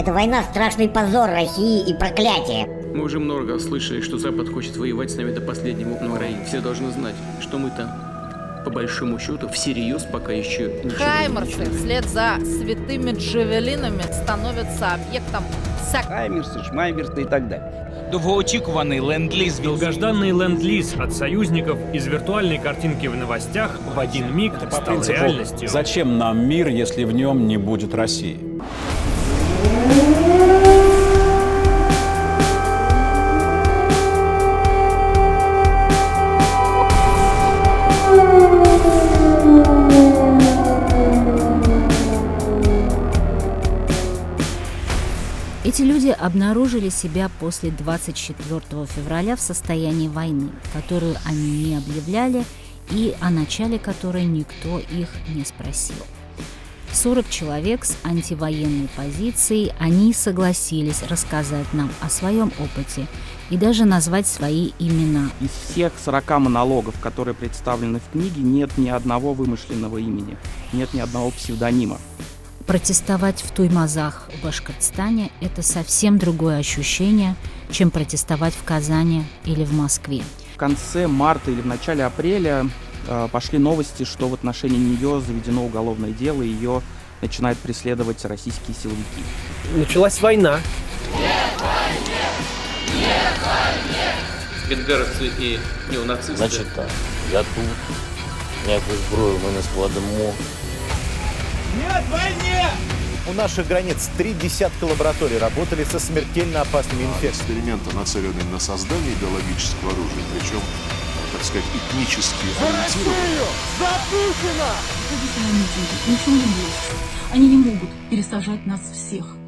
Эта война – страшный позор России и проклятие. Мы уже много слышали, что Запад хочет воевать с нами до последнего на Украине. Все должны знать, что мы там, по большому счету, всерьез пока еще ничего Хаймерсы не вслед за святыми джевелинами становятся объектом сак... Хаймерсы, шмаймерсы и так далее. Довгоочікуваний ленд-ліз Долгожданный ленд-лиз от союзников из виртуальной картинки в новостях в один миг стал реальностью. Зачем нам мир, если в нем не будет России? Эти люди обнаружили себя после 24 февраля в состоянии войны, которую они не объявляли и о начале которой никто их не спросил. 40 человек с антивоенной позицией, они согласились рассказать нам о своем опыте и даже назвать свои имена. Из всех 40 монологов, которые представлены в книге, нет ни одного вымышленного имени, нет ни одного псевдонима. Протестовать в Туймазах в Башкортостане – это совсем другое ощущение, чем протестовать в Казани или в Москве. В конце марта или в начале апреля пошли новости, что в отношении нее заведено уголовное дело, и ее начинают преследовать российские силовики. Началась война. Бенгеровцы и неонацисты. Значить так, я тут, ніякої зброї в мене складемо. У наших границ три десятка лабораторий работали со смертельно опасными инфекциями. Эксперименты нацелены на создание биологического оружия, причем, так сказать, этнически не будет. Они не могут пересажать нас всех.